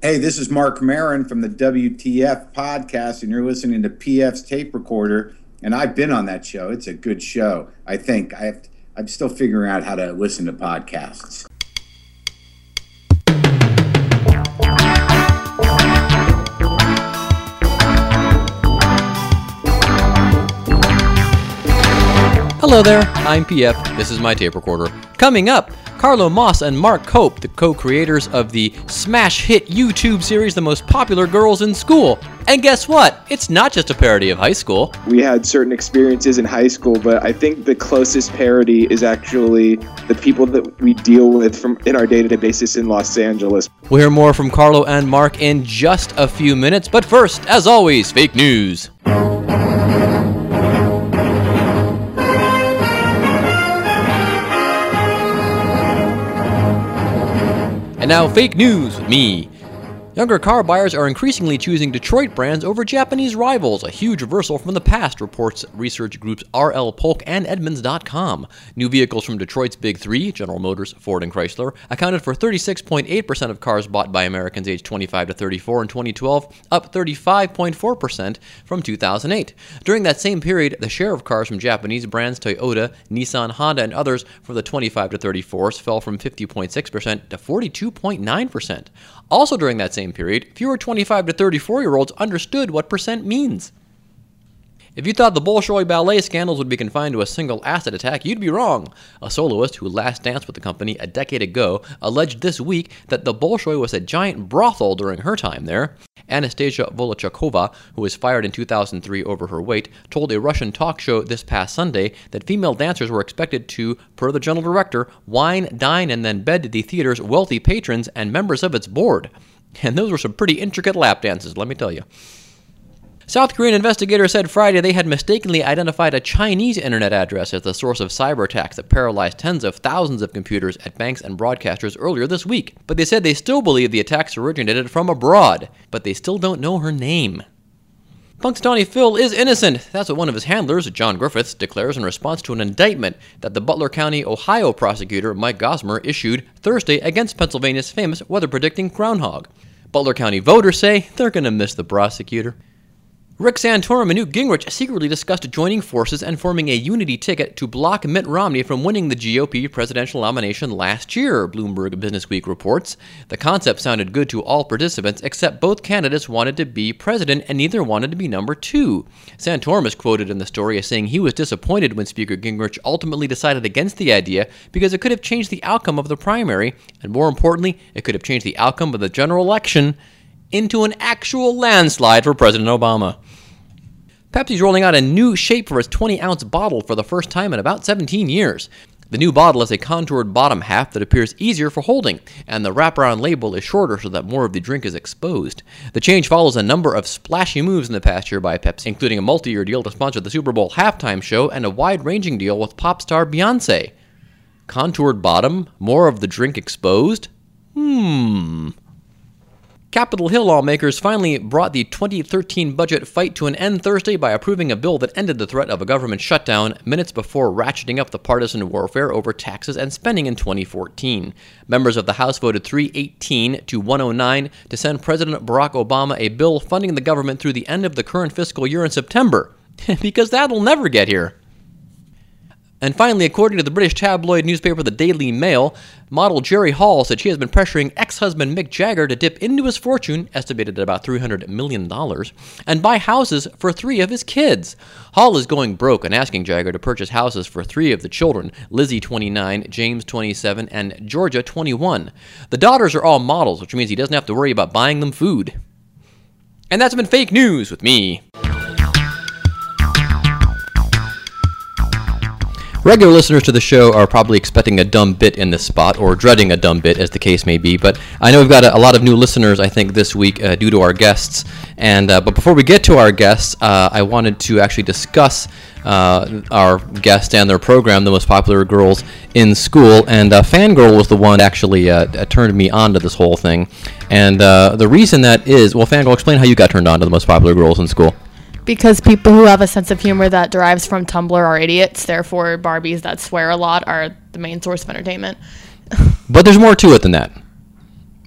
Hey, this is Marc Maron from the WTF podcast, and you're listening to PF's tape recorder. And I've been on that show. It's a good show. I think I have. I'm still figuring out how to listen to podcasts. Hello there, I'm PF. This is my tape recorder. Coming up, Carlo Moss and Mark Cope, the co creators of the smash hit YouTube series The Most Popular Girls in School. And guess what? It's not just a parody of high school. We had certain experiences in high school, but I think the closest parody is actually the people that we deal with from in our day-to-day basis in Los Angeles. We'll hear more from Carlo and Mark in just a few minutes, but first, as always, fake news. And now, fake news with me. Younger car buyers are increasingly choosing Detroit brands over Japanese rivals, a huge reversal from the past, reports research groups RL Polk and Edmunds.com. New vehicles from Detroit's Big Three, General Motors, Ford, and Chrysler, accounted for 36.8% of cars bought by Americans aged 25 to 34 in 2012, up 35.4% from 2008. During that same period, the share of cars from Japanese brands Toyota, Nissan, Honda, and others for the 25 to 34s fell from 50.6% to 42.9%. Also, during that same period, fewer 25 to 34 year olds understood what percent means. If you thought the Bolshoi ballet scandals would be confined to a single acid attack, you'd be wrong. A soloist who last danced with the company a decade ago alleged this week that the Bolshoi was a giant brothel during her time there. Anastasia Volochkova, who was fired in 2003 over her weight, told a Russian talk show this past Sunday that female dancers were expected to, per the general director, wine, dine, and then bed the theater's wealthy patrons and members of its board. And those were some pretty intricate lap dances, let me tell you. South Korean investigators said Friday they had mistakenly identified a Chinese internet address as the source of cyber attacks that paralyzed tens of thousands of computers at banks and broadcasters earlier this week. But they said they still believe the attacks originated from abroad, but they still don't know her name. Punxsutawney Phil is innocent. That's what one of his handlers, John Griffiths, declares in response to an indictment that the Butler County, Ohio prosecutor Mike Gmoser issued Thursday against Pennsylvania's famous weather predicting groundhog. Butler County voters say they're going to miss the prosecutor. Rick Santorum and Newt Gingrich secretly discussed joining forces and forming a unity ticket to block Mitt Romney from winning the GOP presidential nomination last year, Bloomberg Businessweek reports. The concept sounded good to all participants, except both candidates wanted to be president and neither wanted to be number two. Santorum is quoted in the story as saying he was disappointed when Speaker Gingrich ultimately decided against the idea because it could have changed the outcome of the primary, and more importantly, it could have changed the outcome of the general election into an actual landslide for President Obama. Pepsi's rolling out a new shape for its 20 ounce bottle for the first time in about 17 years. The new bottle has a contoured bottom half that appears easier for holding, and the wraparound label is shorter so that more of the drink is exposed. The change follows a number of splashy moves in the past year by Pepsi, including a multi year deal to sponsor the Super Bowl halftime show and a wide ranging deal with pop star Beyonce. Contoured bottom, more of the drink exposed? Hmm. Capitol Hill lawmakers finally brought the 2013 budget fight to an end Thursday by approving a bill that ended the threat of a government shutdown minutes before ratcheting up the partisan warfare over taxes and spending in 2014. Members of the House voted 318 to 109 to send President Barack Obama a bill funding the government through the end of the current fiscal year in September. because that'll never get here. And finally, according to the British tabloid newspaper The Daily Mail, model Jerry Hall said she has been pressuring ex husband Mick Jagger to dip into his fortune, estimated at about $300 million, and buy houses for three of his kids. Hall is going broke and asking Jagger to purchase houses for three of the children Lizzie, 29, James, 27, and Georgia, 21. The daughters are all models, which means he doesn't have to worry about buying them food. And that's been fake news with me. Regular listeners to the show are probably expecting a dumb bit in this spot, or dreading a dumb bit, as the case may be. But I know we've got a, a lot of new listeners, I think, this week uh, due to our guests. And uh, but before we get to our guests, uh, I wanted to actually discuss uh, our guest and their program, the most popular girls in school. And uh, Fangirl was the one that actually uh, turned me on to this whole thing. And the reason that is, well, Fangirl, explain how you got turned on to the most popular girls in school because people who have a sense of humor that derives from Tumblr are idiots. Therefore, Barbies that swear a lot are the main source of entertainment. but there's more to it than that.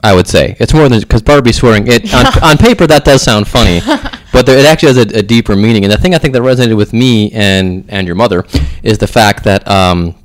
I would say it's more than because Barbie swearing. It on, on paper that does sound funny, but there, it actually has a, a deeper meaning. And the thing I think that resonated with me and and your mother is the fact that um,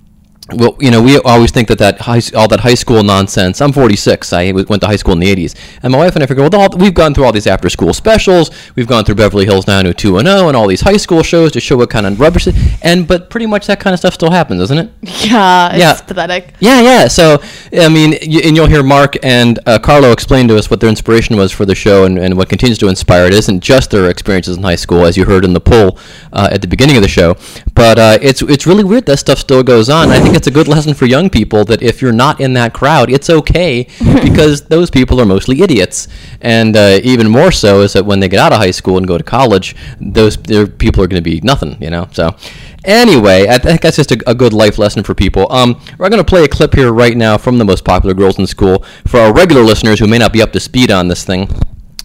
well, you know, we always think that that high, all that high school nonsense. I'm 46. I went to high school in the 80s, and my wife and I figure, well, all, we've gone through all these after-school specials. We've gone through Beverly Hills 90210 and all these high school shows to show what kind of rubbish. And but pretty much that kind of stuff still happens, doesn't it? Yeah, it's Yeah. pathetic. Yeah, yeah. So, I mean, y- and you'll hear Mark and uh, Carlo explain to us what their inspiration was for the show and, and what continues to inspire it isn't just their experiences in high school, as you heard in the poll uh, at the beginning of the show, but uh, it's it's really weird that stuff still goes on. I think it's a good lesson for young people that if you're not in that crowd, it's okay because those people are mostly idiots. And uh, even more so is that when they get out of high school and go to college, those their people are going to be nothing, you know. So. Anyway, I think that's just a, a good life lesson for people. Um, we're going to play a clip here right now from the most popular girls in school for our regular listeners who may not be up to speed on this thing.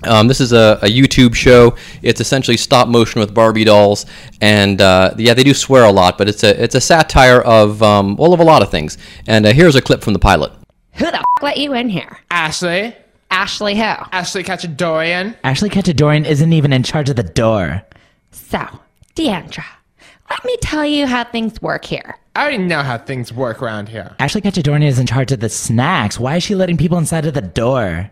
Um, this is a, a YouTube show. It's essentially stop motion with Barbie dolls, and uh, yeah, they do swear a lot, but it's a it's a satire of um, well of a lot of things. And uh, here's a clip from the pilot. Who the f- let you in here? Ashley? Ashley who? Ashley Katchadourian? Ashley Katchadourian isn't even in charge of the door. So, Deandra, let me tell you how things work here. I already know how things work around here. Ashley Katchadourian is in charge of the snacks. Why is she letting people inside of the door?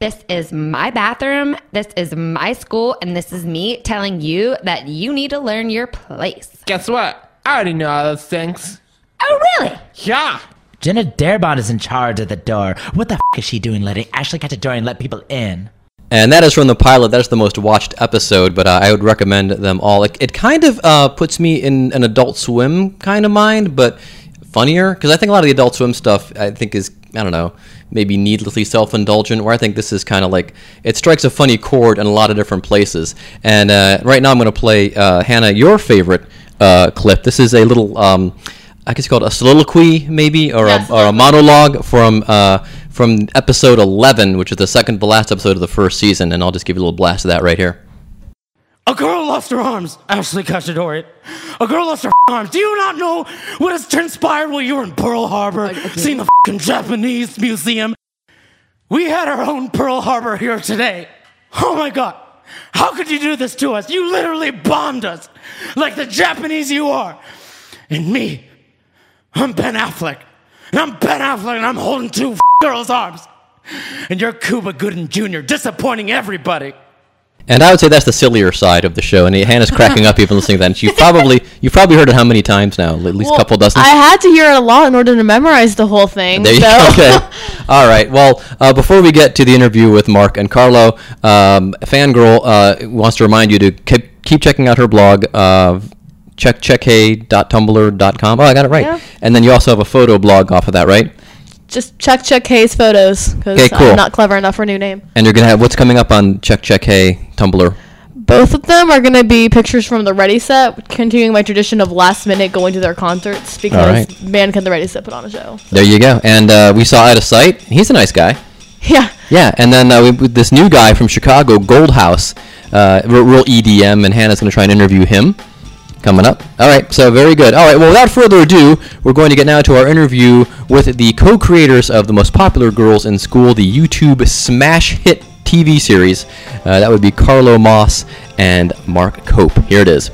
This is my bathroom, this is my school, and this is me telling you that you need to learn your place. Guess what? I already know all those things. Oh, really? Yeah! Jenna Darabont is in charge of the door. What the f is she doing letting Ashley Katchadourian and let people in? And that is from the pilot. That's the most watched episode, but uh, I would recommend them all. It, it kind of uh, puts me in an Adult Swim kind of mind, but funnier because I think a lot of the Adult Swim stuff I think is I don't know maybe needlessly self-indulgent. Where I think this is kind of like it strikes a funny chord in a lot of different places. And uh, right now I'm going to play uh, Hannah your favorite uh, clip. This is a little. Um, I guess called a soliloquy, maybe, or, Yes. a, or a monologue from uh, from episode 11, which is the second to last episode of the first season. And I'll just give you a little blast of that right here. A girl lost her arms, Ashley Katchadourian. A girl lost her arms. Do you not know what has transpired while you were in Pearl Harbor, seeing the fing Japanese museum? We had our own Pearl Harbor here today. Oh my god. How could you do this to us? You literally bombed us like the Japanese you are. And me, I'm Ben Affleck. And I'm Ben Affleck and I'm holding two girls' arms. And you're Cuba Gooding Jr., disappointing everybody. And I would say that's the sillier side of the show. And Hannah's cracking up even listening to that. And you probably you've probably heard it how many times now? At least a couple dozen. I had to hear it a lot in order to memorize the whole thing. There you so. go. Okay. All right. Well, uh, before we get to the interview with Mark and Carlo, um, Fangirl uh, wants to remind you to keep, keep checking out her blog. Uh, check checkhay.tumblr.com. Oh, I got it right. Yeah. And then you also have a photo blog off of that, right? Just check check Hayes photos because Okay, cool. I'm not clever enough for a new name. And you're gonna have what's coming up on Check Check Hey Tumblr. Both of them are going to be pictures from the Ready Set, continuing my tradition of last minute going to their concerts because right. man can the Ready Set put on a show. There you go. And uh, we saw Out of Sight. He's a nice guy. Yeah. Yeah, and then uh, we, this new guy from Chicago, Goldhouse, uh, real, real EDM, and Hannah's going to try and interview him coming up. All right, so very good. All right, well, without further ado, we're going to get now to our interview with the co-creators of the most popular girls in school, the YouTube smash hit TV series. Uh, that would be Carlo Moss and Mark Cope. Here it is.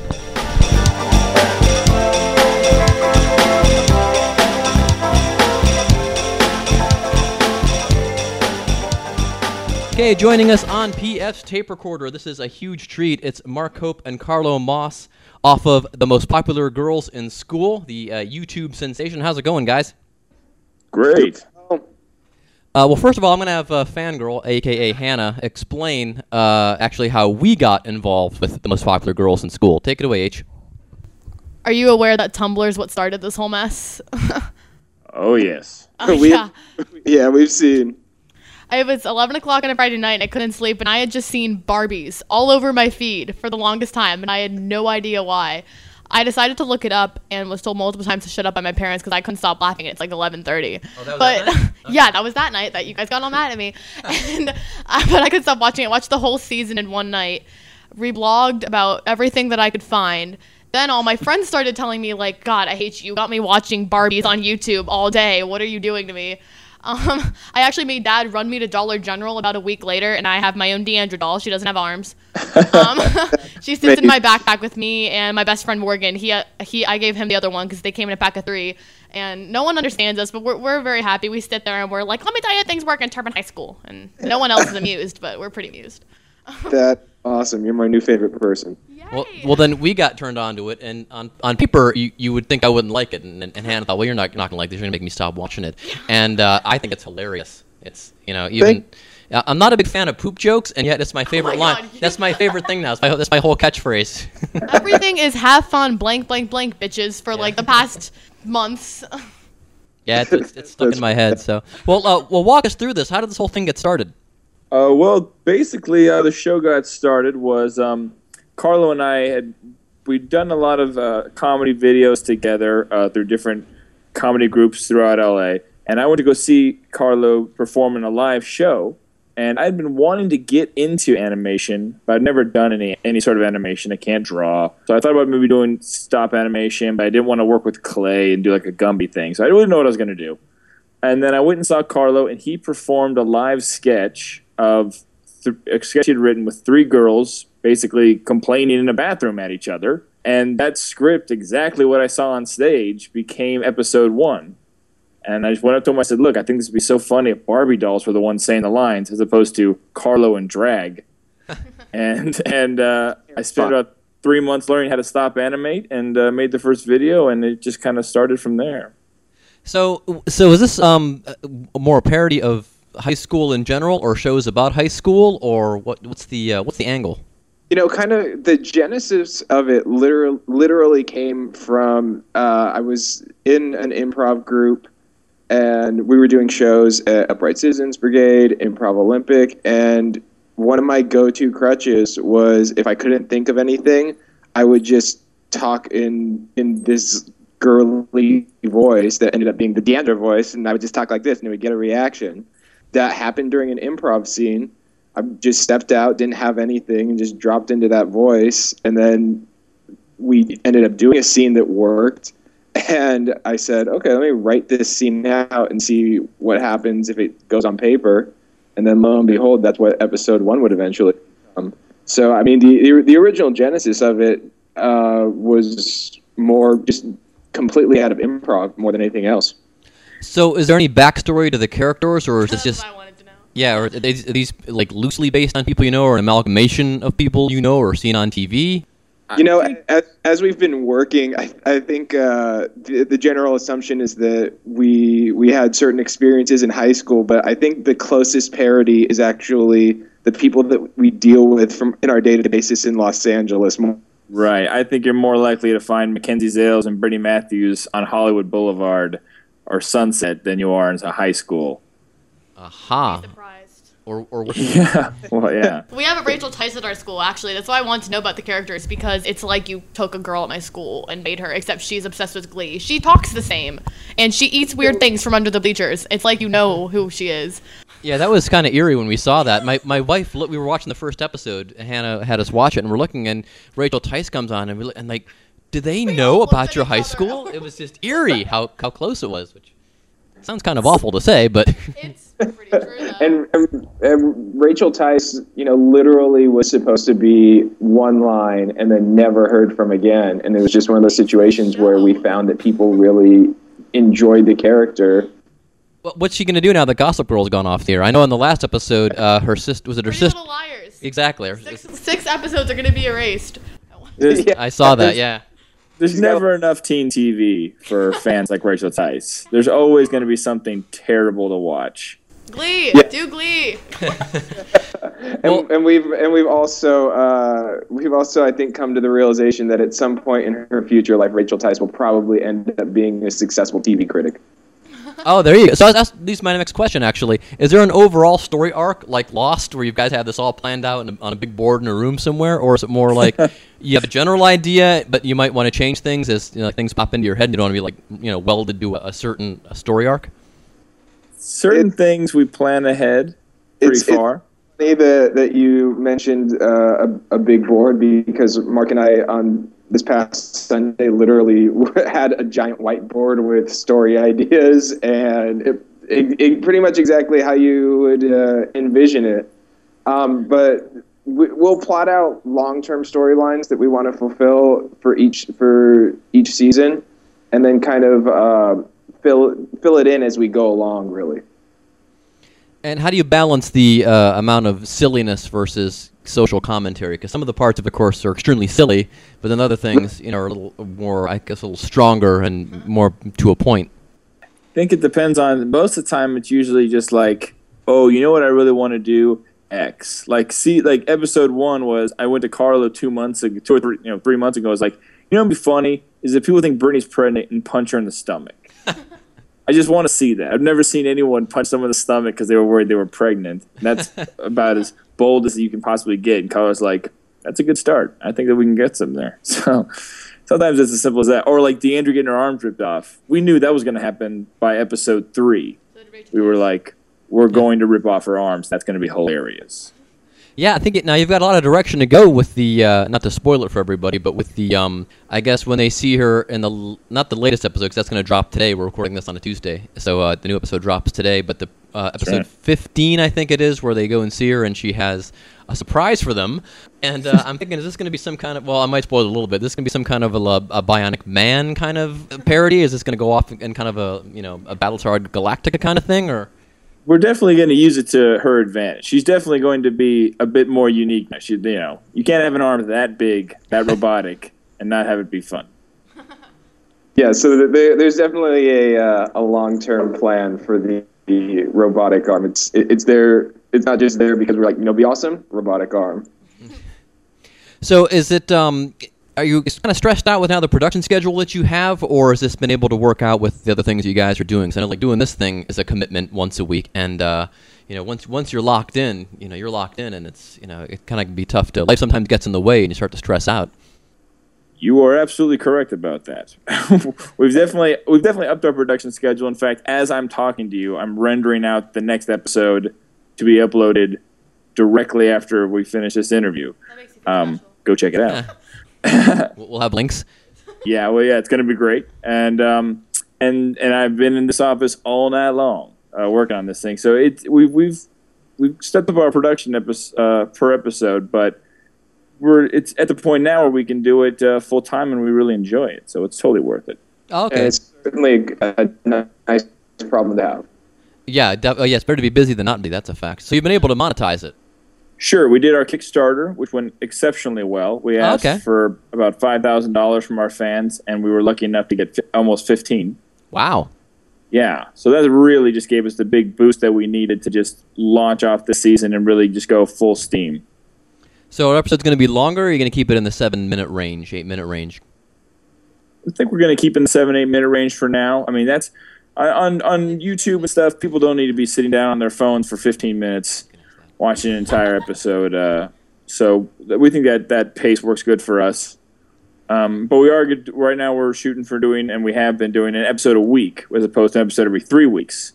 Okay, joining us on PF's tape recorder. This is a huge treat. It's Mark Cope and Carlo Moss off of the most popular girls in school, the uh, YouTube sensation. How's it going, guys? Great. Uh, well, first of all, I'm going to have uh, Fangirl, aka Hannah, explain uh, actually how we got involved with the most popular girls in school. Take it away, H. Are you aware that Tumblr is what started this whole mess? Oh yes. Oh, We- yeah. Yeah, we've seen. It was 11 o'clock on a Friday night and I couldn't sleep, and I had just seen Barbies all over my feed for the longest time, and I had no idea why. I decided to look it up and was told multiple times to shut up by my parents because I couldn't stop laughing. It's like 11:30. was but that yeah, that was that night that you guys got all mad at me, and I, but I couldn't stop watching it. Watched the whole season in one night. Reblogged about everything that I could find. Then all my friends started telling me like, "God, I hate you. You got me watching Barbies on YouTube all day. What are you doing to me?" Um, I actually made dad run me to Dollar General about a week later, and I have my own Deandra doll. She doesn't have arms. Um, she sits in my backpack with me and my best friend Morgan. He, uh, he, I gave him the other one because they came in a pack of three, and no one understands us, but we're, we're very happy. We sit there and we're like, "Let me tell you, how things work in Turpin High School," and no one else is amused, but we're pretty amused. That awesome. You're my new favorite person. Well, well, then we got turned on to it, and on on paper, you, you would think I wouldn't like it, and, and Hannah thought, well, you're not not gonna like this. You're gonna make me stop watching it, and uh, I think it's hilarious. It's you know even. uh, I'm not a big fan of poop jokes, and yet it's my favorite my line. God. That's my favorite thing now. That's my, that's my whole catchphrase. Everything is have fun, blank, blank, blank, bitches, for like the past months. yeah, it's, it's, it's stuck in my head. So, well, uh, well, walk us through this. How did this whole thing get started? Uh, well, basically, uh, the show got started was um, Carlo and I had we'd done a lot of uh, comedy videos together uh, through different comedy groups throughout LA, and I went to go see Carlo perform in a live show. And I'd been wanting to get into animation, but I'd never done any any sort of animation. I can't draw, so I thought about maybe doing stop animation, but I didn't want to work with clay and do like a Gumby thing. So I didn't know what I was going to do. And then I went and saw Carlo, and he performed a live sketch of th- a sketch he'd written with three girls basically complaining in a bathroom at each other. And that script, exactly what I saw on stage, became episode one. And I just went up to him. I said, "Look, I think this would be so funny if Barbie dolls were the ones saying the lines, as opposed to Carlo and drag." and and uh, I spent about three months learning how to stop animate, and uh, made the first video, and it just kind of started from there. So, so is this um more a parody of high school in general, or shows about high school, or what? What's the uh, what's the angle? You know, kind of the genesis of it literally, literally came from uh, I was in an improv group and we were doing shows at Upright Citizens Brigade, Improv Olympic, and one of my go to crutches was if I couldn't think of anything, I would just talk in in this girly voice that ended up being the Deandra voice, and I would just talk like this, and it would get a reaction. That happened during an improv scene. I just stepped out, didn't have anything, and just dropped into that voice. And then we ended up doing a scene that worked. And I said, okay, let me write this scene out and see what happens if it goes on paper. And then lo and behold, that's what episode one would eventually become. So, I mean, the, the, the original genesis of it uh, was more just completely out of improv more than anything else. So, is there any backstory to the characters, or is this just yeah, or are these, like loosely based on people you know, or an amalgamation of people you know, or seen on TV? You know, as, as we've been working, I, I think uh, the, the general assumption is that we we had certain experiences in high school, but I think the closest parody is actually the people that we deal with from in our day to day basis in Los Angeles. Right. I think you're more likely to find Mackenzie Zales and Brittany Matthews on Hollywood Boulevard or Sunset than you are in a high school. Aha. Surprised. Or or what? Yeah. Well, yeah. We have a Rachel Tice at our school, actually. That's why I wanted to know about the characters because it's like you took a girl at my school and made her, except she's obsessed with Glee. She talks the same, and she eats weird things from under the bleachers. It's like you know who she is. Yeah, that was kind of eerie when we saw that. My my wife, we were watching the first episode. Hannah had us watch it, and we're looking, and Rachel Tice comes on, and we and like, did they We know about your high other. school? It was just eerie how how close it was, which sounds kind of awful to say, but It's pretty true. And, and, and Rachel Tice, you know, literally was supposed to be one line and then never heard from again. And it was just one of those situations where we found that people really enjoyed the character What- what's she gonna do now that Gossip Girl's gone off the air? I know in the last episode, uh, her sister was it her sister? Little Liars. Exactly. Six, six episodes are going to be erased. There's, I saw that. Yeah. There's never enough teen TV for fans like Rachel Tice. There's always going to be something terrible to watch. Glee. Do Glee. and, and we've and we've also uh, we've also I think come to the realization that at some point in her future, life, Rachel Tice will probably end up being a successful TV critic. Oh, there you go. So that's at least my next question. Actually, is there an overall story arc like Lost, where you guys have this all planned out in a, on a big board in a room somewhere, or is it more like you have a general idea, but you might want to change things as you know, things pop into your head, and you don't want to be like you know welded to a, a certain a story arc? Certain things we plan ahead pretty It's- far. funny that that you mentioned uh, a, a big board because Mark and I on this past Sunday literally had a giant whiteboard with story ideas, and it, it, it, pretty much exactly how you would uh, envision it. Um, but we, we'll plot out long-term storylines that we want to fulfill for each for each season, and then kind of uh, fill fill it in as we go along. Really. And how do you balance the uh, amount of silliness versus social commentary? Because some of the parts of the course are extremely silly, but then other things, you know, are a little more, I guess, a little stronger and more to a point. I think it depends on. Most of the time, it's usually just like, oh, you know what I really want to do. X. Like see like episode one was I went to Carlo two months ago two or three you know, three months ago. I was like, you know what'd be funny is if people think Brittany's pregnant and punch her in the stomach. I just want to see that. I've never seen anyone punch someone in the stomach because they were worried they were pregnant. That's about as bold as you can possibly get. And Carlo's like, that's a good start. I think that we can get some there. So sometimes it's as simple as that. Or like Deandra getting her arms ripped off. We knew that was going to happen by episode three. We were like, we're going to rip off her arms. That's going to be hilarious. Yeah, I think it, now you've got a lot of direction to go with the uh, not to spoil it for everybody, but with the um, I guess when they see her in the not the latest episode because that's going to drop today. We're recording this on a Tuesday, so uh, the new episode drops today. But the uh, episode right. 15, I think it is, where they go and see her and she has a surprise for them. And uh, I'm thinking, is this going to be some kind of well, I might spoil it a little bit. This is going to be some kind of a, a Bionic Man kind of parody. Is this going to go off in kind of a you know a Battlestar Galactica kind of thing, or? We're definitely going to use it to her advantage. She's definitely going to be a bit more unique. She, you know, you can't have an arm that big, that robotic, and not have it be fun. Yeah, so th- there, there's definitely a uh, a long term plan for the, the robotic arm. It's it, it's there. It's not just there because we're like, you know, be awesome, robotic arm. So is it um are you kind of stressed out with now the production schedule that you have, or has this been able to work out with the other things you guys are doing? So I know like doing this thing is a commitment once a week, and uh, you know once once you're locked in, you know you're locked in, and it's you know it kind of can be tough to life sometimes gets in the way, and you start to stress out. You are absolutely correct about that. we've definitely we've definitely upped our production schedule. In fact, as I'm talking to you, I'm rendering out the next episode to be uploaded directly after we finish this interview. Um, go check it out. We'll we'll have links. yeah, well, yeah, it's going to be great. And um, and and I've been in this office all night long uh, working on this thing. So it's we've we've we've stepped up our production episode, uh, per episode, but we're it's at the point now where we can do it uh, full time and we really enjoy it. So it's totally worth it. Oh, And okay. it's certainly a, a nice problem to have. Yeah, def- oh, yeah, it's better to be busy than not be. That's a fact. So you've been able to monetize it. Sure, we did our Kickstarter, which went exceptionally well. We Oh, asked okay. for about five thousand dollars from our fans, and we were lucky enough to get fi- almost fifteen. Wow. Yeah, so that really just gave us the big boost that we needed to just launch off the season and really just go full steam. So our episode's going to be longer. Or are you going to keep it in the seven minute range, eight minute range? I think we're going to keep in the seven eight minute range for now. I mean, that's on- on on YouTube and stuff. People don't need to be sitting down on their phones for fifteen minutes watching an entire episode. Uh, so we think that that pace works good for us. Um, but we are good, right now. We're shooting for doing, and we have been doing an episode a week as opposed to an episode every three weeks.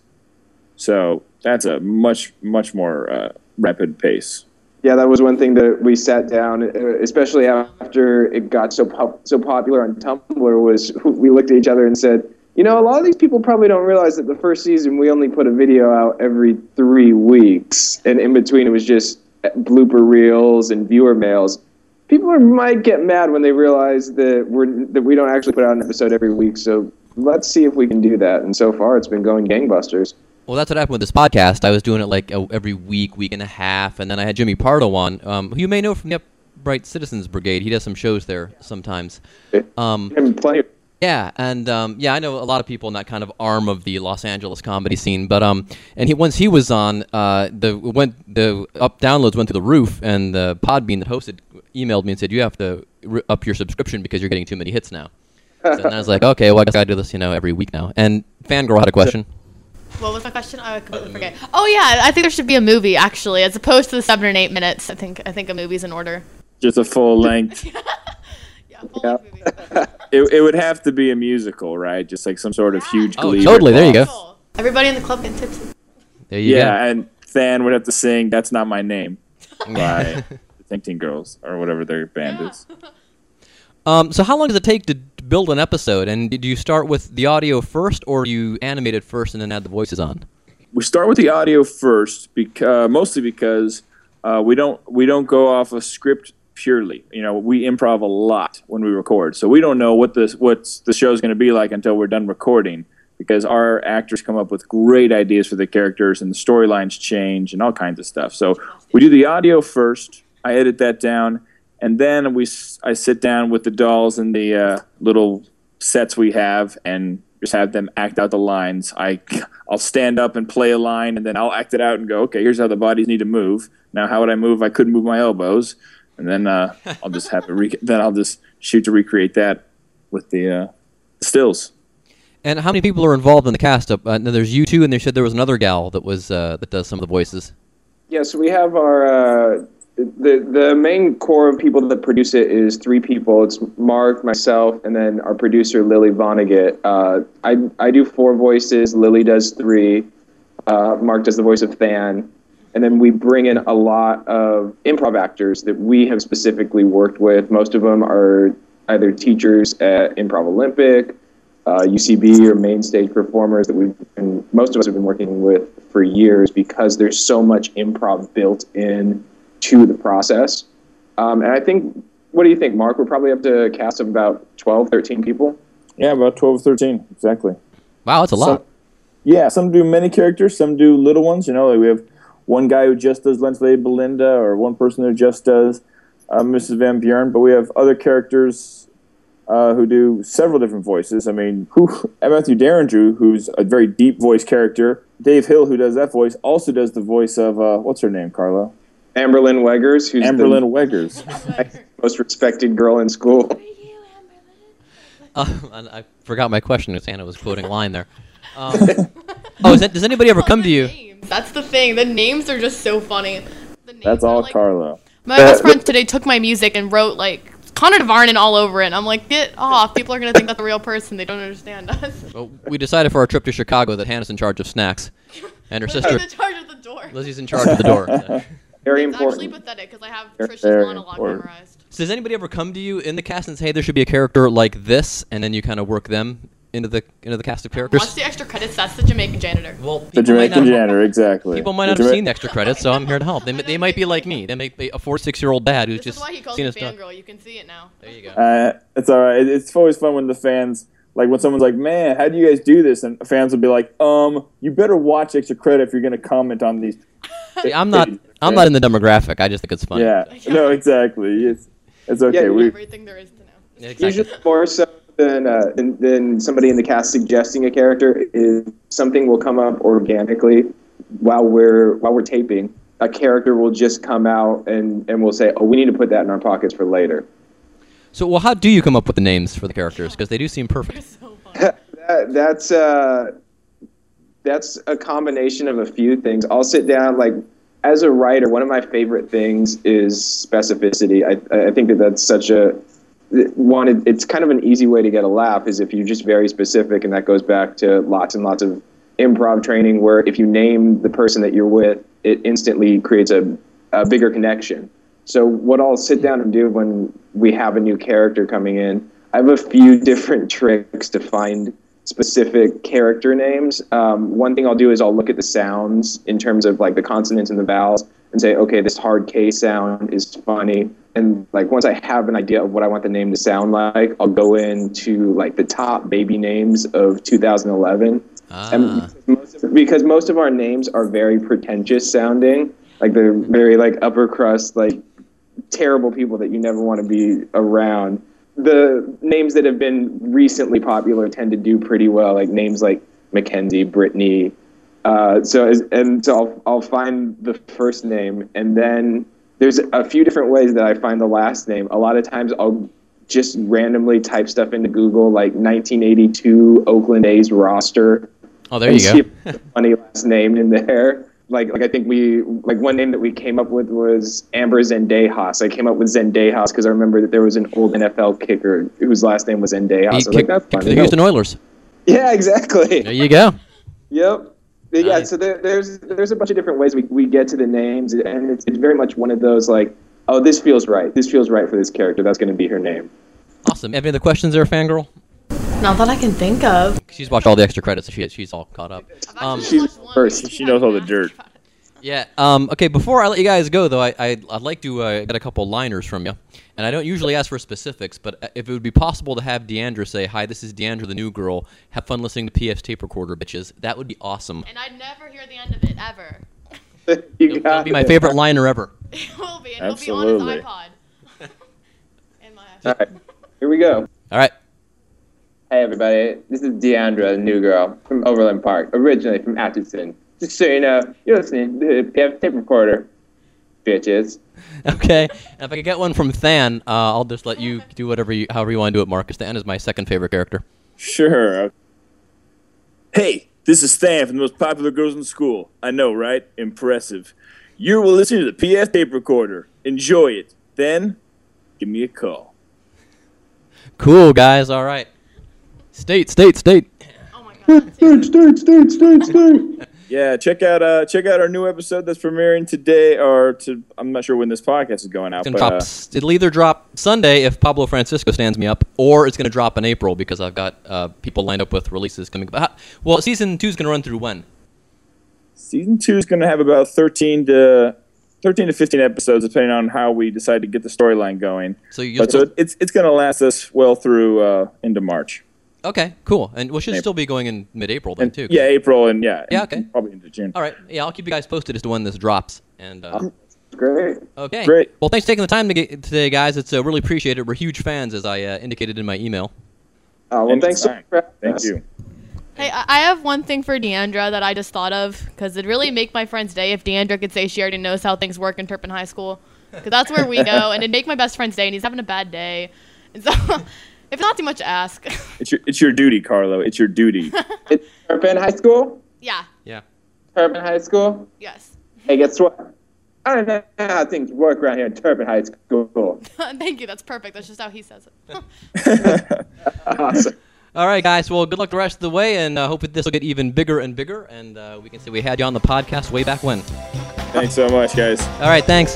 So that's a much much more uh, rapid pace. Yeah, that was one thing that we sat down, uh, especially after it got so pop- so popular on Tumblr. Was we looked at each other and said, you know, a lot of these people probably don't realize that the first season we only put a video out every three weeks, and in between it was just blooper reels and viewer mails. People are, might get mad when they realize that we're that we don't actually put out an episode every week. So let's see if we can do that. And so far, it's been going gangbusters. Well, that's what happened with this podcast. I was doing it like a, every week, week and a half, and then I had Jimmy Pardo on, um, who you may know from the Upright Citizens Brigade. He does some shows there sometimes. Um, And plenty. Yeah, and um, yeah, I know a lot of people in that kind of arm of the Los Angeles comedy scene. But um, and he once he was on, uh, the went the up downloads went through the roof, and the Podbean that hosted emailed me and said you have to r- up your subscription because you're getting too many hits now. So then I was like, okay, well I guess I do this, you know, every week now. And Fangirl had a question. What was my question? I completely forget. Oh yeah, I think there should be a movie actually, as opposed to the seven and eight minutes. I think I think a movie's in order. Just a full length. Yeah, full Yeah. length movie. it, it would have to be a musical, right? Just like some sort of huge Oh, glee. totally. There you go. Everybody in the club can tip. There you Yeah, and Than would have to sing "That's Not My Name" go. by the Think Teen Girls or whatever their band is. Um, so how long does it take to to build an episode? And do you start with the audio first, or do you animate it first and then add the voices on? we start with the audio first, because mostly because uh, we don't we don't go off a script purely. You know, we improv a lot when we record, so we don't know what the what's the show's going to be like until we're done recording. Because our actors come up with great ideas for the characters, and the storylines change, and all kinds of stuff. So we do the audio first. I edit that down, and then we I sit down with the dolls and the uh, little sets we have, and just have them act out the lines. I I'll stand up and play a line, and then I'll act it out and go, okay, here's how the bodies need to move. Now, how would I move? I couldn't move my elbows, and then uh, I'll just have to re- then I'll just shoot to recreate that with the uh, stills. And how many people are involved in the cast? Uh, there's you two, and they said there was another gal that was uh, that does some of the voices. Yeah, so we have our uh, the the main core of people that produce it is three people. It's Mark, myself, and then our producer Lily Vonnegut. Uh, I I do four voices. Lily does three. Uh, Mark does the voice of Than, and then we bring in a lot of improv actors that we have specifically worked with. Most of them are either teachers at Improv Olympic, uh, UCB, or main stage performers that we've been, most of us have been working with for years because there's so much improv built in to the process. Um, and I think, what do you think, Mark? We're probably up to a cast of about 12, 13 people. Yeah, about 12, 13, exactly. Wow, that's a lot. Some, yeah, some do many characters, some do little ones. You know, like we have one guy who just does Lensleigh Belinda, or one person who just does uh, Mrs. Van Buren. But we have other characters uh, who do several different voices. I mean, who Matthew Derringer, who's a very deep voice character. Dave Hill, who does that voice, also does the voice of uh, what's her name, Carlo? Amberlyn Weggers, who's Amberlyn the Weggers. most respected girl in school. Uh, and I forgot my question because Anna was quoting a line there. Um, oh, is that, does anybody ever come to you? Names. That's the thing. The names are just so funny. The names That's all like- Carlo. My best friend today took my music and wrote like Connor DeVarnin all over it. And I'm like, get off. People are gonna think that's a real person. They don't understand us. Well, we decided for our trip to Chicago that Hannah's in charge of snacks, and her Lizzie's sister in charge of the door. Lizzie's in charge of the door. So. Very It's actually pathetic because I have Very Trisha's monologue important. memorized. So does anybody ever come to you in the cast and say, "Hey, there should be a character like this," and then you kind of work them into the into the cast of characters? Watch the extra credits. That's the Jamaican janitor. Well, The people Jamaican not- janitor, exactly. People might The not have seen the extra credits, so I'm here to help. They, they might be like me. They may be a four, six year old dad who's This just is why he calls seen me his stuff. fangirl. You can see it now. There you go. Uh, it's all right. It's always fun when the fans, like when someone's like, "Man, how do you guys do this?" and fans will be like, "Um, you better watch extra credit if you're going to comment on these." See, I'm not. I'm not in the demographic. I just think it's funny. Yeah. No, exactly. It's it's okay. Yeah, we Everything there is to know. Yeah, exactly. Usually more so than, uh, than than somebody in the cast suggesting a character is something will come up organically while we're while we're taping. A character will just come out and and we'll say, "Oh, we need to put that in our pockets for later." So, well, how do you come up with the names for the characters? Because they do seem perfect. So. That, that's uh, that's a combination of a few things. I'll sit down like as a writer. One of my favorite things is specificity. I I think that that's such a it- It's kind of an easy way to get a laugh is if you're just very specific, and that goes back to lots and lots of improv training where if you name the person that you're with, it instantly creates a, a bigger connection. So what I'll sit down and do when we have a new character coming in, I have a few different tricks to find specific character names. Um, one thing I'll do is I'll look at the sounds in terms of like the consonants and the vowels and say, okay, this hard K sound is funny. And like once I have an idea of what I want the name to sound like, I'll go into like the top baby names of 2011. Ah. And most of, because most of our names are very pretentious sounding, like they're very like upper crust, like terrible people that you never want to be around. The names that have been recently popular tend to do pretty well, like names like Mackenzie, Brittany. Uh, so as, and so I'll I'll find the first name, and then there's a few different ways that I find the last name. A lot of times I'll just randomly type stuff into Google, like 1982 Oakland A's roster, Oh, there you go. funny last name in there. Like, like I think we like one name that we came up with was Amber Zendejas. I came up with Zendejas because I remember that there was an old NFL kicker whose last name was Zendejas. He I was like, kicked, that's kicked for funny. the Houston Oilers. Yeah, exactly. There you go. Yep. But yeah, Nice. so there, there's there's a bunch of different ways we, we get to the names, and it's, it's very much one of those like, oh, this feels right. This feels right for this character. That's going to be her name. Awesome. Have any other questions there, fangirl? Not that I can think of. She's watched all the extra credits. So she, she's all caught up. Um, She's first. She knows all the dirt. Yeah. Um, okay. Before I let you guys go, though, I, I I'd like to uh, get a couple liners from you, and I don't usually ask for specifics, but uh, if it would be possible to have Deandra say, "Hi, this is Deandra, the new girl. Have fun listening to PS tape recorder, bitches." That would be awesome. And I'd never hear the end of it ever. you That got would be my favorite liner ever. It will be. And it'll Absolutely. be on his iPod. In my All right, here we go. All right. Hey everybody, this is Deandra, the new girl from Overland Park, originally from Atchison. Just so you know, you're listening to the PF tape recorder, bitches. Okay. And if I could get one from Than, uh, I'll just let you do whatever you, however you want to do it, Marcus. Than is my second favorite character. Sure. Hey, this is Than from the most popular girls in school. I know, right? Impressive. You will listen to the PS tape recorder. Enjoy it. Then, give me a call. Cool, guys. All right. State, state, state. Oh my god. State, state, state, state, state. Yeah, check out uh check out our new episode that's premiering today, or to I'm not sure when this podcast is going out. It's But, uh, It'll either drop Sunday if Pablo Francisco stands me up, or it's gonna drop in April because I've got uh, people lined up with releases coming. But well, season two is gonna run through when? season two is going to have about 13 to 13 to 15 episodes, depending on how we decide to get the storyline going. So But so it's it's going to last us well through uh, into March. Okay, cool, and we should April. still be going in mid-April then And, too. yeah, April and yeah, Yeah, okay. probably into June. All right. Yeah, I'll keep you guys posted as to when this drops. And uh, Great. okay, Great. Well, thanks for taking the time to get, today, guys. It's uh, really appreciated. We're huge fans, as I uh, indicated in my email. Oh, well, thanks so for Thank us. you. Hey, I I have one thing for Deandra that I just thought of because it'd really make my friend's day if Deandra could say she already knows how things work in Turpin High School. Because that's where we go, and it'd make my best friend's day, and he's having a bad day. And so, if not too much to ask, It's your it's your duty, Carlo. It's your duty. It's Turpin High School. yeah, Yeah. Turpin High School. yes. Hey, guess what? I don't know how things work around here in Turpin High School. Thank you. That's perfect. That's just how he says it. awesome. All right, guys. Well, good luck the rest of the way, and uh, hope that this will get even bigger and bigger, and uh, we can say we had you on the podcast way back when. Thanks so much, guys. All right, thanks.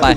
Bye.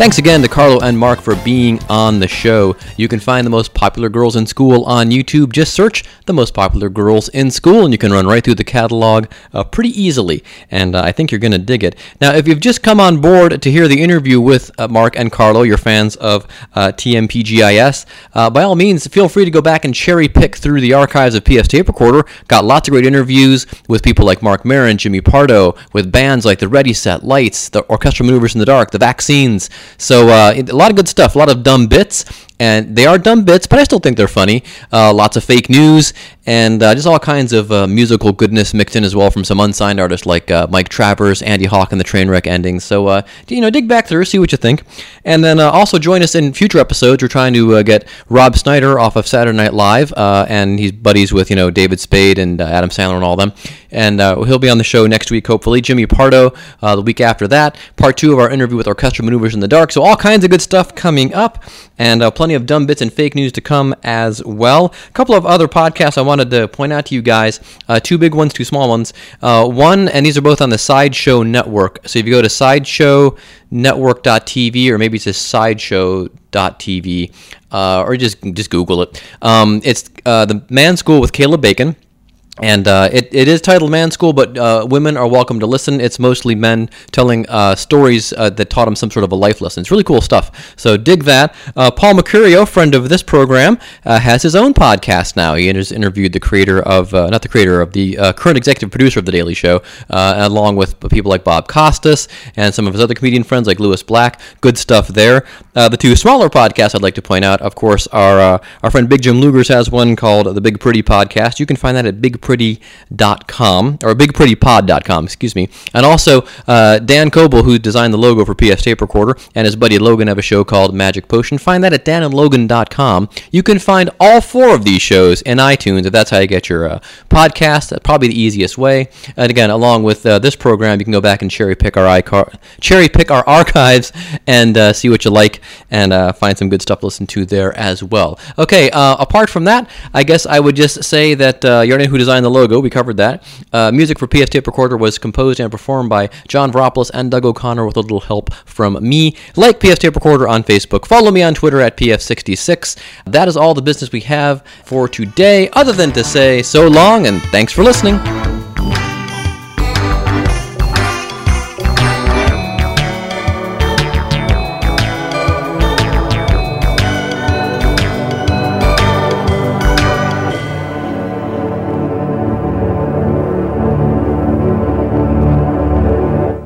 Thanks again to Carlo and Mark for being on the show. You can find the most popular girls in school on YouTube. Just search the most popular girls in school, and you can run right through the catalog uh, pretty easily. And uh, I think you're going to dig it. Now, if you've just come on board to hear the interview with uh, Mark and Carlo, you're fans of uh, TMPGIS, uh, by all means, feel free to go back and cherry pick through the archives of PS Tape Recorder. Got lots of great interviews with people like Marc Maron, Jimmy Pardo, with bands like the Ready Set, Lights, the Orchestral Maneuvers in the Dark, the Vaccines. So uh, a lot of good stuff, a lot of dumb bits, and they are dumb bits, but I still think they're funny. Uh, lots of fake news, and uh, just all kinds of uh, musical goodness mixed in as well from some unsigned artists like uh, Mike Travers, Andy Hawk, and the Trainwreck endings. So uh, you know, dig back through, see what you think, and then uh, also join us in future episodes. We're trying to get Rob Schneider off of Saturday Night Live, and he's buddies with you know David Spade and Adam Sandler and all them, and he'll be on the show next week, hopefully. Jimmy Pardo the week after that. Part two of our interview with Orchestral Maneuvers in the Dark. So all kinds of good stuff coming up, and uh, plenty of dumb bits and fake news to come as well. A couple of other podcasts I wanted to point out to you guys. Uh, two big ones, two small ones. Uh, one, and these are both on the Sideshow Network. So if you go to sideshownetwork.tv, or maybe it's just sideshow.tv, uh, or just just Google it. Um, it's uh, the Man School with Caleb Bacon. And uh, it, it is titled Man School, but uh, women are welcome to listen. It's mostly men telling uh, stories uh, that taught them some sort of a life lesson. It's really cool stuff. So dig that. Uh, Paul Mecurio, friend of this program, uh, has his own podcast now. He has interviewed the creator of, not the creator of, the current executive producer of The Daily Show, along with people like Bob Costas and some of his other comedian friends like Lewis Black. Good stuff there. The two smaller podcasts I'd like to point out, of course, are our friend Big Jim Lugers has one called The Big Pretty Podcast. You can find that at Big Pretty bigpretty.com or bigprettypod.com, excuse me. And also uh, Dan Coble, who designed the logo for PS Tape Recorder, and his buddy Logan have a show called Magic Potion. Find that at danandlogan.com. You can find all four of these shows in iTunes if that's how you get your uh, podcast. That's probably the easiest way. And again, along with uh, this program, you can go back and cherry pick our iCar- cherry pick our archives and uh, see what you like and uh, find some good stuff to listen to there as well. Okay, uh, apart from that, I guess I would just say that uh, who designed the logo, we covered that. Uh, music for PS Tape Recorder was composed and performed by John Veropoulos and Doug O'Connor with a little help from me. Like PS Tape Recorder on Facebook. Follow me on Twitter at PF66. That is all the business we have for today, other than to say so long and thanks for listening.